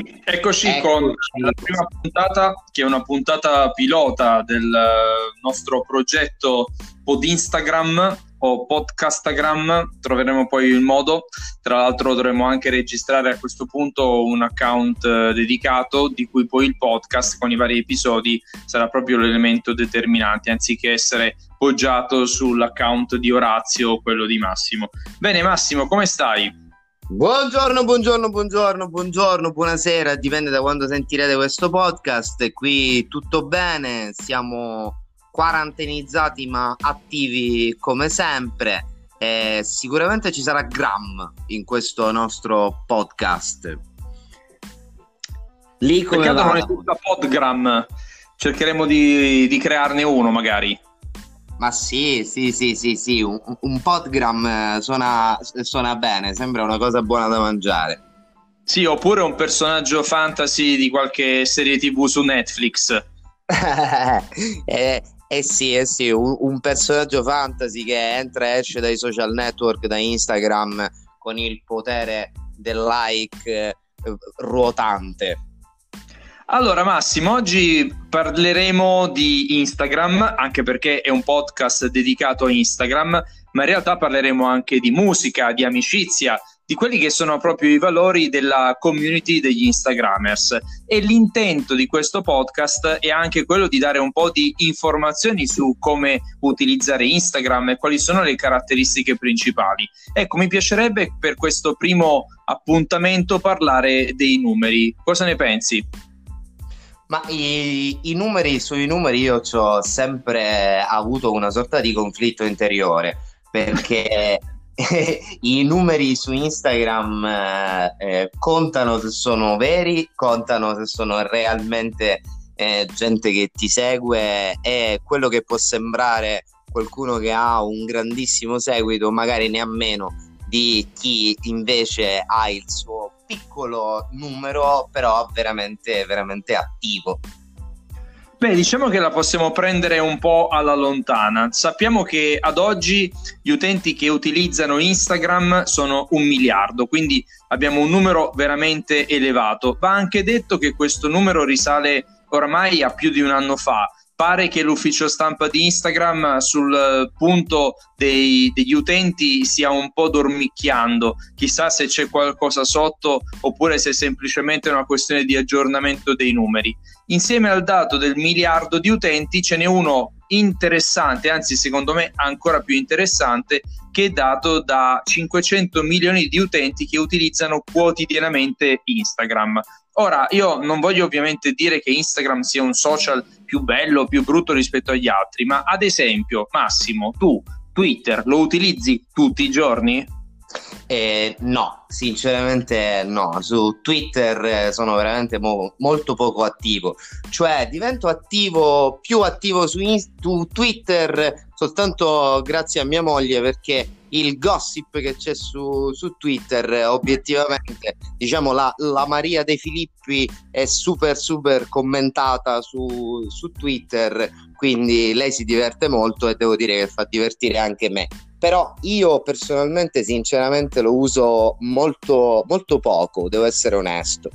Eccoci, eccoci, eccoci, con la prima puntata che è una puntata pilota del nostro progetto Pod Instagram o Podcastagram, troveremo poi il modo. Tra l'altro dovremo anche registrare a questo punto un account eh, dedicato di cui poi il podcast con i vari episodi sarà proprio l'elemento determinante, anziché essere poggiato sull'account di Orazio o quello di Massimo. Bene Massimo, come stai? Buongiorno, buongiorno, buongiorno, buongiorno, buonasera, dipende da quando sentirete questo podcast. Qui tutto bene, siamo quarantenizzati ma attivi come sempre. E sicuramente ci sarà Gram in questo nostro podcast. Lì come Peccato non è tutta Podgram, cercheremo di, di crearne uno magari. Ma sì, sì, sì, sì, sì, un, un podgram eh, suona, suona bene, sembra una cosa buona da mangiare. Sì, oppure un personaggio fantasy di qualche serie tv su Netflix. eh, eh, sì, eh sì, un, un, personaggio fantasy che entra e esce dai social network, da Instagram, con il potere del like eh, ruotante. Allora Massimo, oggi parleremo di Instagram, anche perché è un podcast dedicato a Instagram, ma in realtà parleremo anche di musica, di amicizia, di quelli che sono proprio i valori della community degli Instagrammers. E l'intento di questo podcast è anche quello di dare un po' di informazioni su come utilizzare Instagram e quali sono le caratteristiche principali. Ecco, mi piacerebbe per questo primo appuntamento parlare dei numeri. Cosa ne pensi? Ma i, i, numeri sui numeri io ho sempre avuto una sorta di conflitto interiore perché i numeri su Instagram eh, eh, contano se sono veri, contano se sono realmente eh, gente che ti segue e quello che può sembrare qualcuno che ha un grandissimo seguito, magari ne ha meno di chi invece ha il suo piccolo numero, però veramente, veramente attivo. Beh, diciamo che la possiamo prendere un po' alla lontana. Sappiamo che ad oggi gli utenti che utilizzano Instagram sono un miliardo, quindi abbiamo un numero veramente elevato. Va anche detto che questo numero risale oramai a più di un anno fa pare che l'ufficio stampa di Instagram sul punto dei, degli utenti sia un po' dormicchiando, chissà se c'è qualcosa sotto oppure se è semplicemente una questione di aggiornamento dei numeri. Insieme al dato del miliardo di utenti ce n'è uno interessante, anzi secondo me ancora più interessante, che è dato da 500 milioni di utenti che utilizzano quotidianamente Instagram. Ora, io non voglio ovviamente dire che Instagram sia un social più bello più brutto rispetto agli altri, ma ad esempio, Massimo, tu Twitter lo utilizzi tutti i giorni? Eh, no, sinceramente no, su Twitter eh, sono veramente mo- molto poco attivo, cioè divento attivo, più attivo su, in- su Twitter soltanto grazie a mia moglie perché il gossip che c'è su, su Twitter obiettivamente diciamo la, la, Maria De Filippi è super super commentata su, su Twitter quindi lei si diverte molto e devo dire che fa divertire anche me però io personalmente sinceramente lo uso molto molto poco devo essere onesto.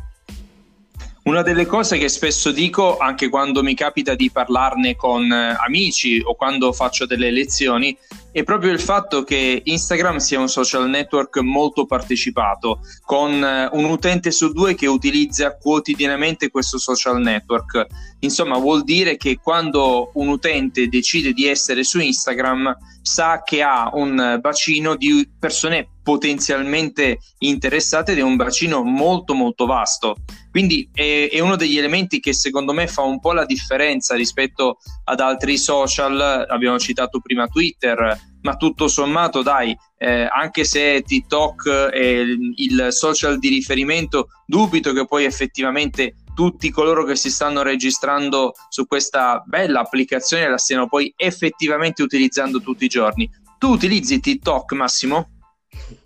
Una delle cose che spesso dico, anche quando mi capita di parlarne con eh, amici o quando faccio delle lezioni, è proprio il fatto che Instagram sia un social network molto partecipato, con eh, un utente su due che utilizza quotidianamente questo social network. Insomma, vuol dire che quando un utente decide di essere su Instagram, sa che ha un bacino di persone potenzialmente interessate ed è un bacino molto molto vasto. Quindi è, è, uno degli elementi che secondo me fa un po' la differenza rispetto ad altri social, abbiamo citato prima Twitter, ma tutto sommato dai, eh, anche se TikTok è il social di riferimento, dubito che poi effettivamente tutti coloro che si stanno registrando su questa bella applicazione la stiano poi effettivamente utilizzando tutti i giorni. Tu utilizzi TikTok, Massimo?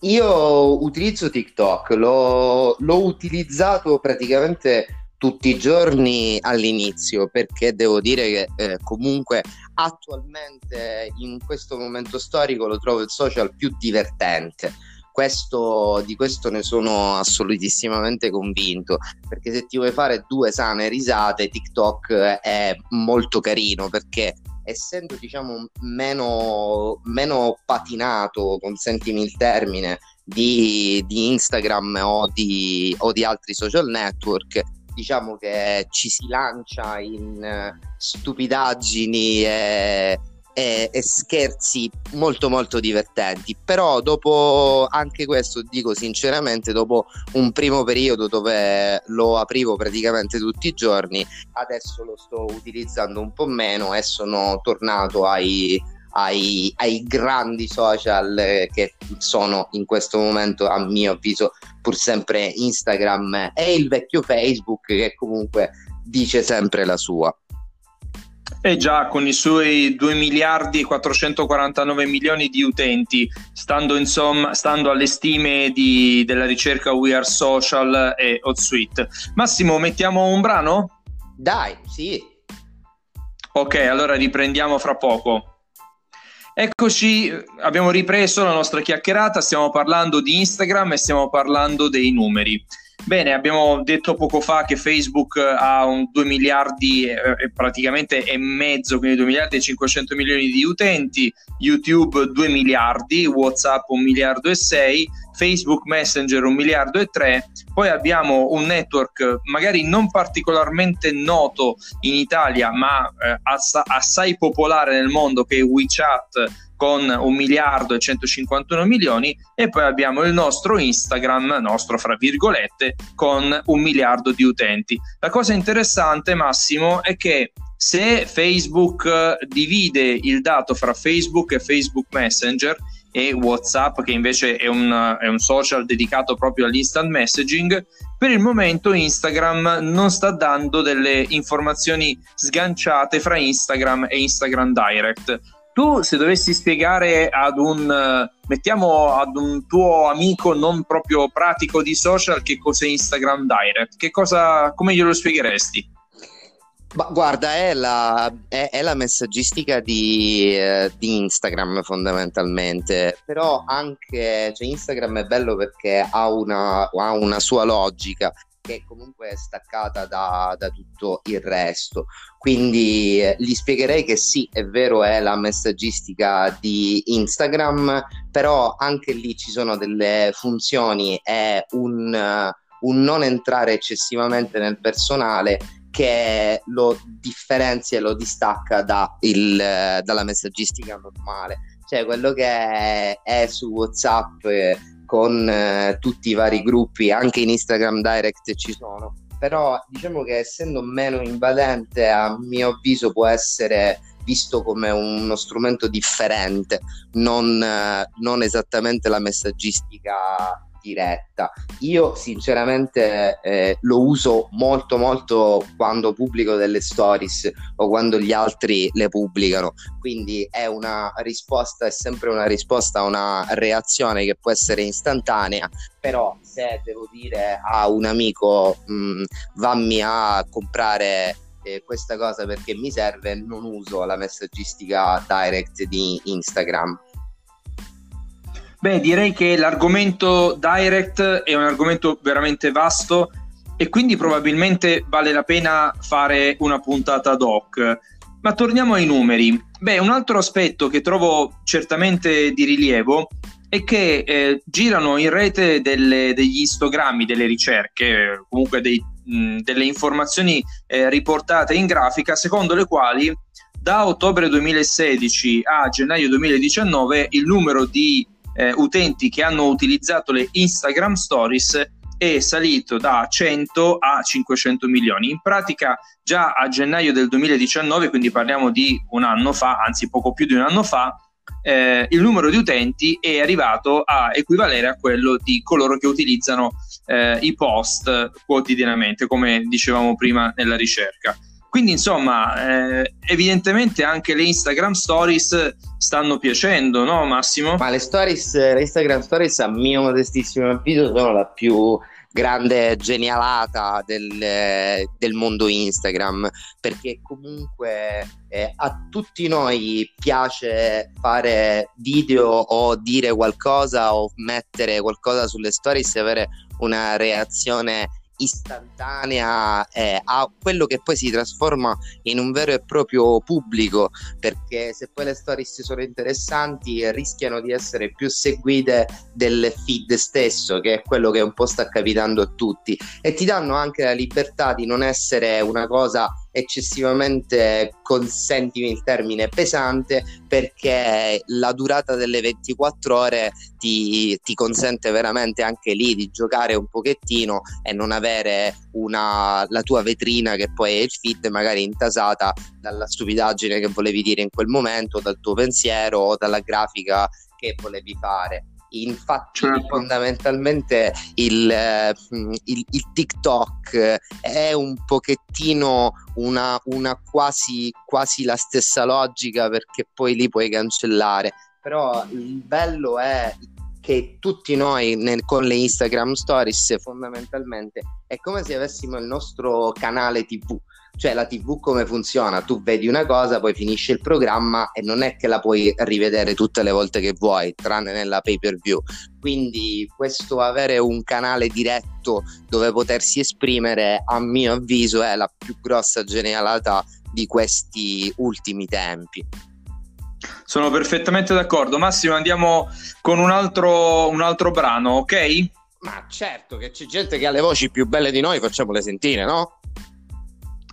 Io utilizzo TikTok, l'ho, l'ho utilizzato praticamente tutti i giorni all'inizio perché devo dire che eh, comunque attualmente in questo momento storico lo trovo il social più divertente. Questo, di questo ne sono assolutissimamente convinto, perché se ti vuoi fare due sane risate, TikTok è molto carino perché essendo diciamo meno, meno patinato, consentimi il termine, di, di Instagram o di, o di altri social network, diciamo che ci si lancia in stupidaggini e, e, e, scherzi molto molto divertenti. Però dopo anche questo dico sinceramente dopo un primo periodo dove lo aprivo praticamente tutti i giorni adesso lo sto utilizzando un po' meno e sono tornato ai ai, ai, grandi social che sono in questo momento, a mio avviso, pur sempre Instagram e il vecchio Facebook che comunque dice sempre la sua. E già con i suoi 2 miliardi e 449 milioni di utenti, stando, insomma, stando alle stime di, della ricerca We Are Social e HotSuite. Massimo, mettiamo un brano? Dai, sì. Ok, allora riprendiamo fra poco. Eccoci, abbiamo ripreso la nostra chiacchierata, stiamo parlando di Instagram e stiamo parlando dei numeri. Bene, abbiamo detto poco fa che Facebook ha un 2 miliardi e eh, praticamente e mezzo, quindi 2 miliardi e 500 milioni di utenti, YouTube 2 miliardi, WhatsApp 1 miliardo e 6, Facebook Messenger 1 miliardo e 3, poi abbiamo un network magari non particolarmente noto in Italia ma eh, ass- assai popolare nel mondo che è WeChat con un miliardo e 151 milioni e poi abbiamo il nostro Instagram, nostro fra virgolette, con un miliardo di utenti. La cosa interessante, Massimo, è che se Facebook divide il dato fra Facebook e Facebook Messenger e WhatsApp, che invece è un, è un social dedicato proprio all'instant messaging, per il momento Instagram non sta dando delle informazioni sganciate fra Instagram e Instagram Direct tu se dovessi spiegare ad un mettiamo ad un tuo amico non proprio pratico di social che cos'è Instagram Direct, che cosa, come glielo spiegheresti? Ma guarda, è la, è, è la messaggistica di, eh, di, Instagram fondamentalmente, però anche cioè Instagram è bello perché ha una, ha una sua logica che comunque è staccata da, da tutto il resto. Quindi eh, gli spiegherei che sì, è vero, è la messaggistica di Instagram, però anche lì ci sono delle funzioni e un, uh, un non entrare eccessivamente nel personale che lo differenzia e lo distacca da il, dalla messaggistica normale. Cioè quello che è, è su WhatsApp. Con eh, tutti i vari gruppi, anche in Instagram Direct ci sono, però diciamo che essendo meno invadente a mio avviso può essere visto come uno strumento differente, non, eh, non esattamente la messaggistica diretta. Io sinceramente eh, lo uso molto molto quando pubblico delle stories o quando gli altri le pubblicano, quindi è una risposta, è sempre una risposta a una reazione che può essere istantanea, però se devo dire a un amico mh, mm, vammi a comprare eh, questa cosa perché mi serve, non uso la messaggistica direct di Instagram Beh, direi che l'argomento direct è un argomento veramente vasto e quindi probabilmente vale la pena fare una puntata ad hoc. Ma torniamo ai numeri. Beh, un altro aspetto che trovo certamente di rilievo è che eh, girano in rete delle, degli istogrammi, delle ricerche, comunque dei, mh, delle informazioni eh, riportate in grafica, secondo le quali da ottobre 2016 a gennaio 2019 il numero di eh, utenti che hanno utilizzato le Instagram Stories è salito da 100 a 500 milioni. In pratica già a gennaio del 2019, quindi parliamo di un anno fa, anzi poco più di un anno fa, eh, il numero di utenti è arrivato a equivalere a quello di coloro che utilizzano eh, i post quotidianamente, come dicevamo prima nella ricerca. Quindi insomma, eh, evidentemente anche le Instagram Stories stanno piacendo, no Massimo? Ma le stories, le Instagram Stories a mio modestissimo avviso sono la più grande genialata del, del mondo Instagram, perché comunque eh, a tutti noi piace fare video o dire qualcosa o mettere qualcosa sulle stories e avere una reazione istantanea eh, a quello che poi si trasforma in un vero e proprio pubblico perché se poi le stories sono interessanti rischiano di essere più seguite del feed stesso che è quello che un po' sta capitando a tutti. E ti danno anche la libertà di non essere una cosa eccessivamente, consentimi il termine, pesante perché la durata delle 24 ore ti, ti, consente veramente anche lì di giocare un pochettino e non avere una, la tua vetrina che poi è il feed magari intasata dalla stupidaggine che volevi dire in quel momento, dal tuo pensiero o dalla grafica che volevi fare. Infatti, certo. fondamentalmente il, il, il, TikTok è un pochettino una, una quasi, quasi la stessa logica perché poi li puoi cancellare. Però il bello è che tutti noi nel, con le Instagram stories fondamentalmente è come se avessimo il nostro canale TV cioè la TV come funziona? Tu vedi una cosa, poi finisce il programma e non è che la puoi rivedere tutte le volte che vuoi, tranne nella pay per view. Quindi questo avere un canale diretto dove potersi esprimere, a mio avviso, è la più grossa genialata di questi ultimi tempi. Sono perfettamente d'accordo. Massimo, andiamo con un altro, un altro brano, ok? Ma certo che c'è gente che ha le voci più belle di noi, facciamole sentire, no?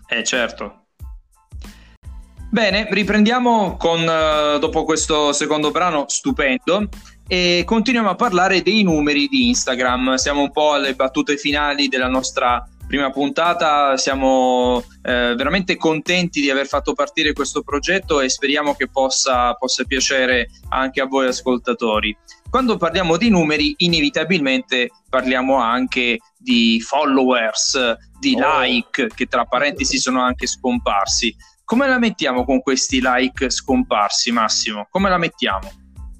Eh certo. Bene, riprendiamo con, uh, dopo questo secondo brano stupendo e continuiamo a parlare dei numeri di Instagram. Siamo un po' alle battute finali della nostra prima puntata, siamo eh, veramente contenti di aver fatto partire questo progetto e speriamo che possa, possa piacere anche a voi ascoltatori. Quando parliamo di numeri, inevitabilmente parliamo anche di followers, di oh. like, che tra parentesi sono anche scomparsi. Come la mettiamo con questi like scomparsi, Massimo? Come la mettiamo?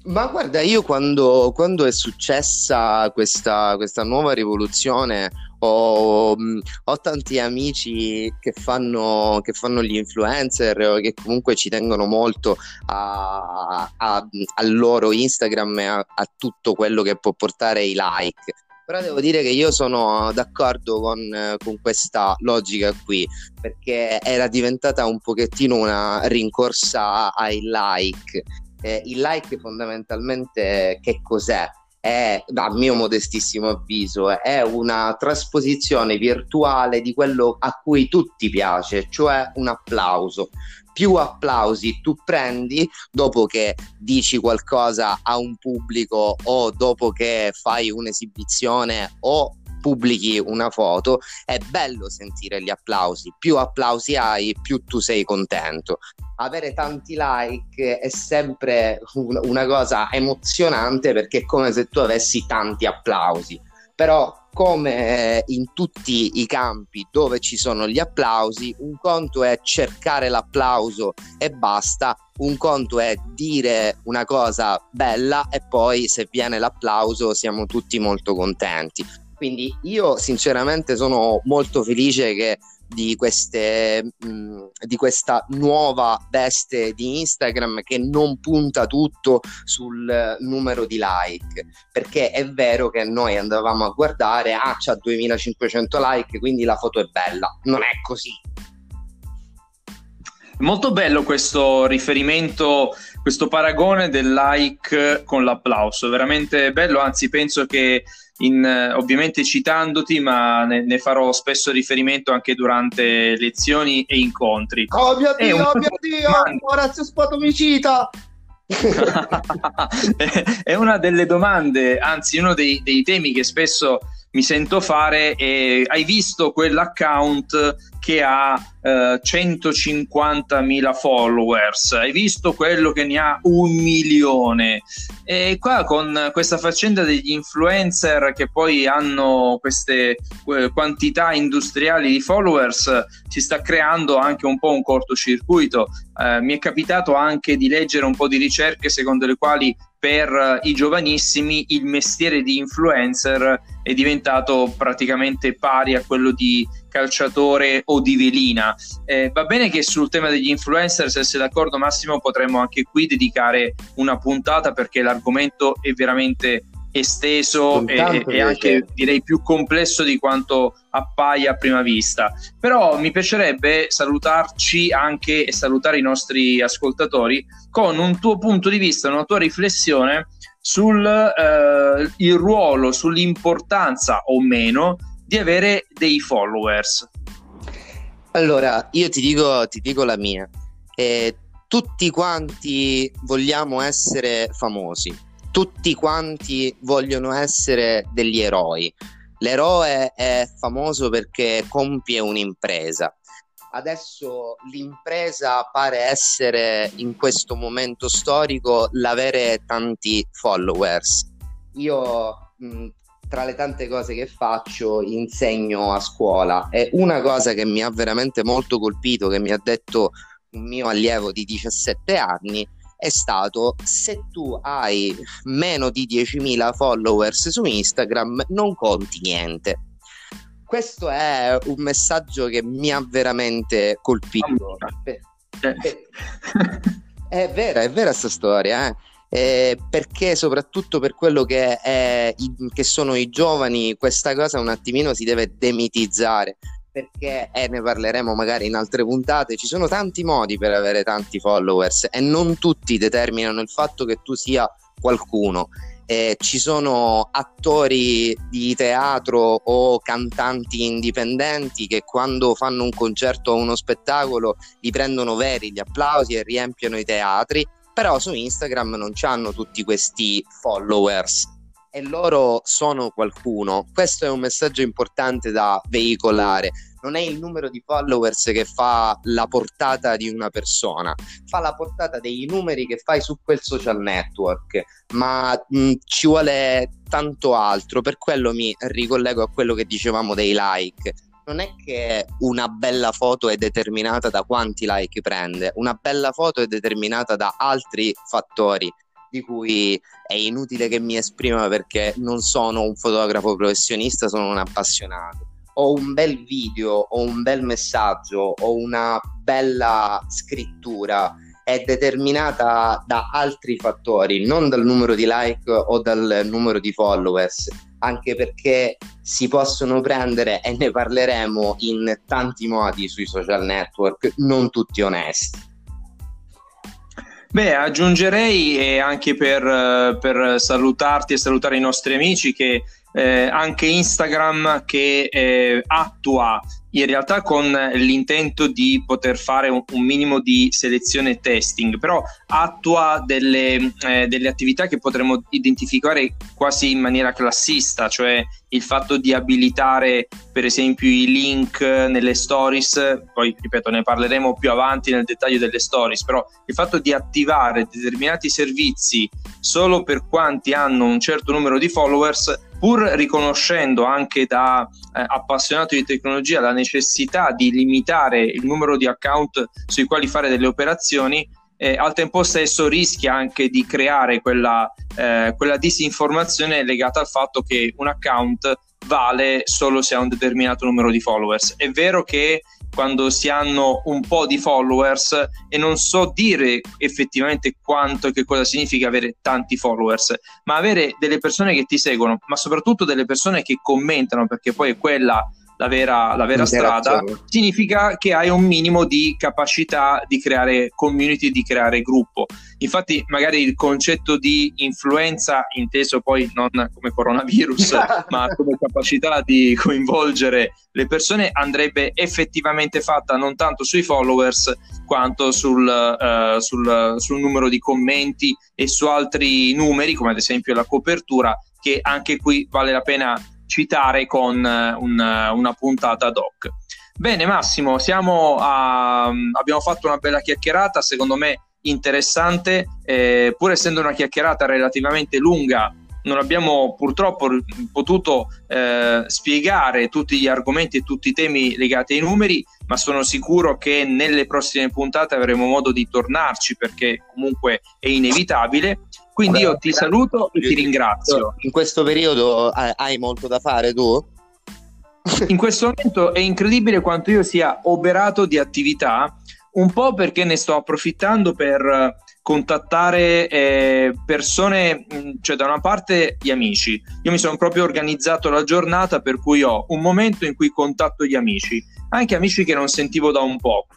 Ma guarda, io quando, quando è successa questa, questa nuova rivoluzione ho, ho, tanti amici che fanno, che fanno, gli influencer o che comunque ci tengono molto a, a, al loro Instagram e a, a, tutto quello che può portare i like. Però devo dire che io sono d'accordo con, con questa logica qui, perché era diventata un pochettino una rincorsa ai like. Eh, il like fondamentalmente che cos'è? è, a mio modestissimo avviso, è una trasposizione virtuale di quello a cui tutti piace, cioè un applauso. Più applausi tu prendi dopo che dici qualcosa a un pubblico o dopo che fai un'esibizione o pubblichi una foto, è bello sentire gli applausi. Più applausi hai, più tu sei contento. Avere tanti like è sempre una cosa emozionante perché è come se tu avessi tanti applausi. Però come in tutti i campi dove ci sono gli applausi, un conto è cercare l'applauso e basta, un conto è dire una cosa bella e poi se viene l'applauso siamo tutti molto contenti. Quindi io sinceramente sono molto felice che di, queste, mh, di questa nuova veste di Instagram che non punta tutto sul numero di like. Perché è vero che noi andavamo a guardare ah c'ha 2500 like quindi la foto è bella. Non è così Molto bello questo riferimento, questo paragone del like con l'applauso, veramente bello, anzi penso che in, ovviamente citandoti, ma ne, ne, farò spesso riferimento anche durante lezioni e incontri. Oh mio Dio, oh mio Dio, Orazio Spoto mi cita! è una delle domande, anzi uno dei, dei temi che spesso mi sento fare e hai visto quell'account che ha eh, 150.000 followers, hai visto quello che ne ha un milione. E qua con questa faccenda degli influencer che poi hanno queste eh, quantità industriali di followers, si sta creando anche un po' un cortocircuito. Eh, mi è capitato anche di leggere un po' di ricerche secondo le quali per i giovanissimi il mestiere di influencer è diventato praticamente pari a quello di calciatore o di velina. Eh, va bene che sul tema degli influencer, se sei d'accordo Massimo, potremmo anche qui dedicare una puntata perché l'argomento è veramente esteso e, e, anche direi più complesso di quanto appaia a prima vista. Però mi piacerebbe salutarci anche e salutare i nostri ascoltatori con un tuo punto di vista, una tua riflessione sul eh, il ruolo, sull'importanza o meno di avere dei followers. Allora, io ti dico, ti dico la mia. Eh, tutti quanti vogliamo essere famosi tutti quanti vogliono essere degli eroi. L'eroe è famoso perché compie un'impresa. Adesso l'impresa pare essere in questo momento storico l'avere tanti followers. Io mh, tra le tante cose che faccio insegno a scuola e una cosa che mi ha veramente molto colpito, che mi ha detto un mio allievo di 17 anni, è stato se tu hai meno di 10.000 followers su Instagram non conti niente. Questo è un messaggio che mi ha veramente colpito. è vera, è vera questa storia, eh? Eh, perché soprattutto per quello che, è, che sono i giovani questa cosa un attimino si deve demitizzare perché e ne parleremo magari in altre puntate, ci sono tanti modi per avere tanti followers e non tutti determinano il fatto che tu sia qualcuno. Eh, ci sono attori di teatro o cantanti indipendenti che quando fanno un concerto o uno spettacolo li prendono veri gli applausi e riempiono i teatri, però su Instagram non hanno tutti questi followers e loro sono qualcuno. Questo è un messaggio importante da veicolare. Non è il numero di followers che fa la portata di una persona, fa la portata dei numeri che fai su quel social network, ma mh, ci vuole tanto altro. Per quello mi ricollego a quello che dicevamo dei like. Non è che una bella foto è determinata da quanti like prende, una bella foto è determinata da altri fattori di cui è inutile che mi esprima perché non sono un fotografo professionista, sono un appassionato. Ho un bel video, ho un bel messaggio, ho una bella scrittura è determinata da altri fattori, non dal numero di like o dal numero di followers, anche perché si possono prendere e ne parleremo in tanti modi sui social network, non tutti onesti. Beh, aggiungerei anche per, per, salutarti e salutare i nostri amici che eh, anche Instagram che eh, attua in realtà con l'intento di poter fare un, un minimo di selezione e testing, però attua delle, eh, delle, attività che potremmo identificare quasi in maniera classista, cioè il fatto di abilitare per esempio i link nelle stories, poi ripeto ne parleremo più avanti nel dettaglio delle stories, però il fatto di attivare determinati servizi solo per quanti hanno un certo numero di followers pur riconoscendo anche da eh, appassionato di tecnologia la necessità di limitare il numero di account sui quali fare delle operazioni, eh, al tempo stesso rischia anche di creare quella, eh, quella disinformazione legata al fatto che un account vale solo se ha un determinato numero di followers. È vero che quando si hanno un po' di followers e non so dire effettivamente quanto e che cosa significa avere tanti followers, ma avere delle persone che ti seguono, ma soprattutto delle persone che commentano, perché poi è quella la vera, la vera strada, significa che hai un minimo di capacità di creare community, di creare gruppo. Infatti, magari il concetto di influenza, inteso poi non come coronavirus, ma come capacità di coinvolgere le persone, andrebbe effettivamente fatta non tanto sui followers quanto sul, uh, sul, sul numero di commenti e su altri numeri, come ad esempio la copertura, che anche qui vale la pena citare con eh, un, una puntata ad hoc. Bene Massimo, siamo a... abbiamo fatto una bella chiacchierata, secondo me interessante, eh, pur essendo una chiacchierata relativamente lunga, non abbiamo purtroppo potuto eh, spiegare tutti gli argomenti e tutti i temi legati ai numeri, ma sono sicuro che nelle prossime puntate avremo modo di tornarci perché comunque è inevitabile. Quindi io ti saluto e ti ringrazio. In questo periodo hai molto da fare tu? In questo momento è incredibile quanto io sia oberato di attività, un po' perché ne sto approfittando per contattare eh, persone, mm, cioè da una parte gli amici. Io mi sono proprio organizzato la giornata per cui ho un momento in cui contatto gli amici, anche amici che non sentivo da un po'.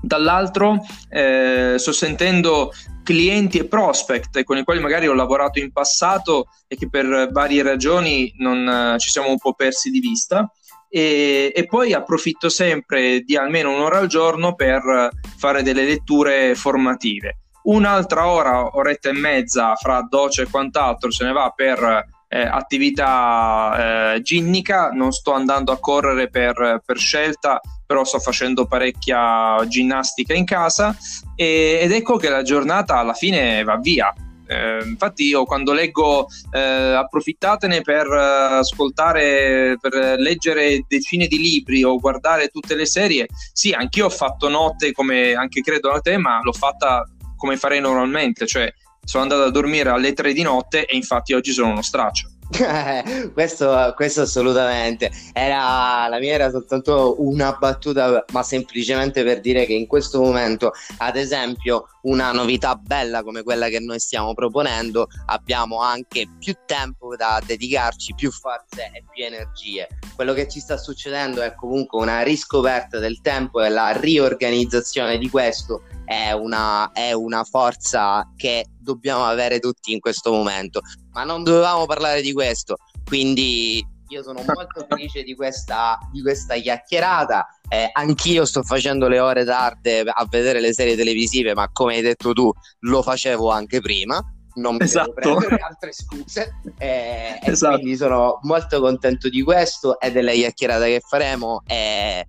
Dall'altro eh, sto sentendo clienti e prospect con i quali magari ho lavorato in passato e che per varie ragioni non, eh, ci siamo un po' persi di vista. E, e, poi approfitto sempre di almeno un'ora al giorno per fare delle letture formative un'altra ora, oretta e mezza fra doce e quant'altro se ne va per eh, attività eh, ginnica, non sto andando a correre per, per, scelta, però sto facendo parecchia ginnastica in casa e, ed ecco che la giornata alla fine va via. Eh, infatti io quando leggo eh, approfittatene per uh, ascoltare, per leggere decine di libri o guardare tutte le serie, sì, anch'io ho fatto notte come anche credo a te, ma l'ho fatta come farei normalmente, cioè sono andato a dormire alle 3 di notte e infatti oggi sono uno straccio. questo, questo, assolutamente era la mia era soltanto una battuta ma semplicemente per dire che in questo momento ad esempio una novità bella come quella che noi stiamo proponendo abbiamo anche più tempo da dedicarci più forze e più energie quello che ci sta succedendo è comunque una riscoperta del tempo e la riorganizzazione di questo è una, è una forza che dobbiamo avere tutti in questo momento. Ma non dovevamo parlare di questo, quindi io sono molto felice di questa, di questa chiacchierata. Eh, anch'io sto facendo le ore tarde a vedere le serie televisive, ma come hai detto tu, lo facevo anche prima. Non mi esatto. devo prendere altre scuse. Eh, esatto. Quindi sono molto contento di questo e della chiacchierata che faremo. E,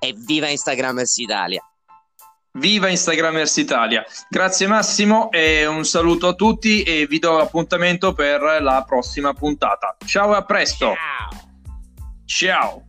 e viva Instagramers Italia! Viva Instagramers Italia. Grazie Massimo e un saluto a tutti e vi do appuntamento per la prossima puntata. Ciao e a presto. Ciao. Ciao.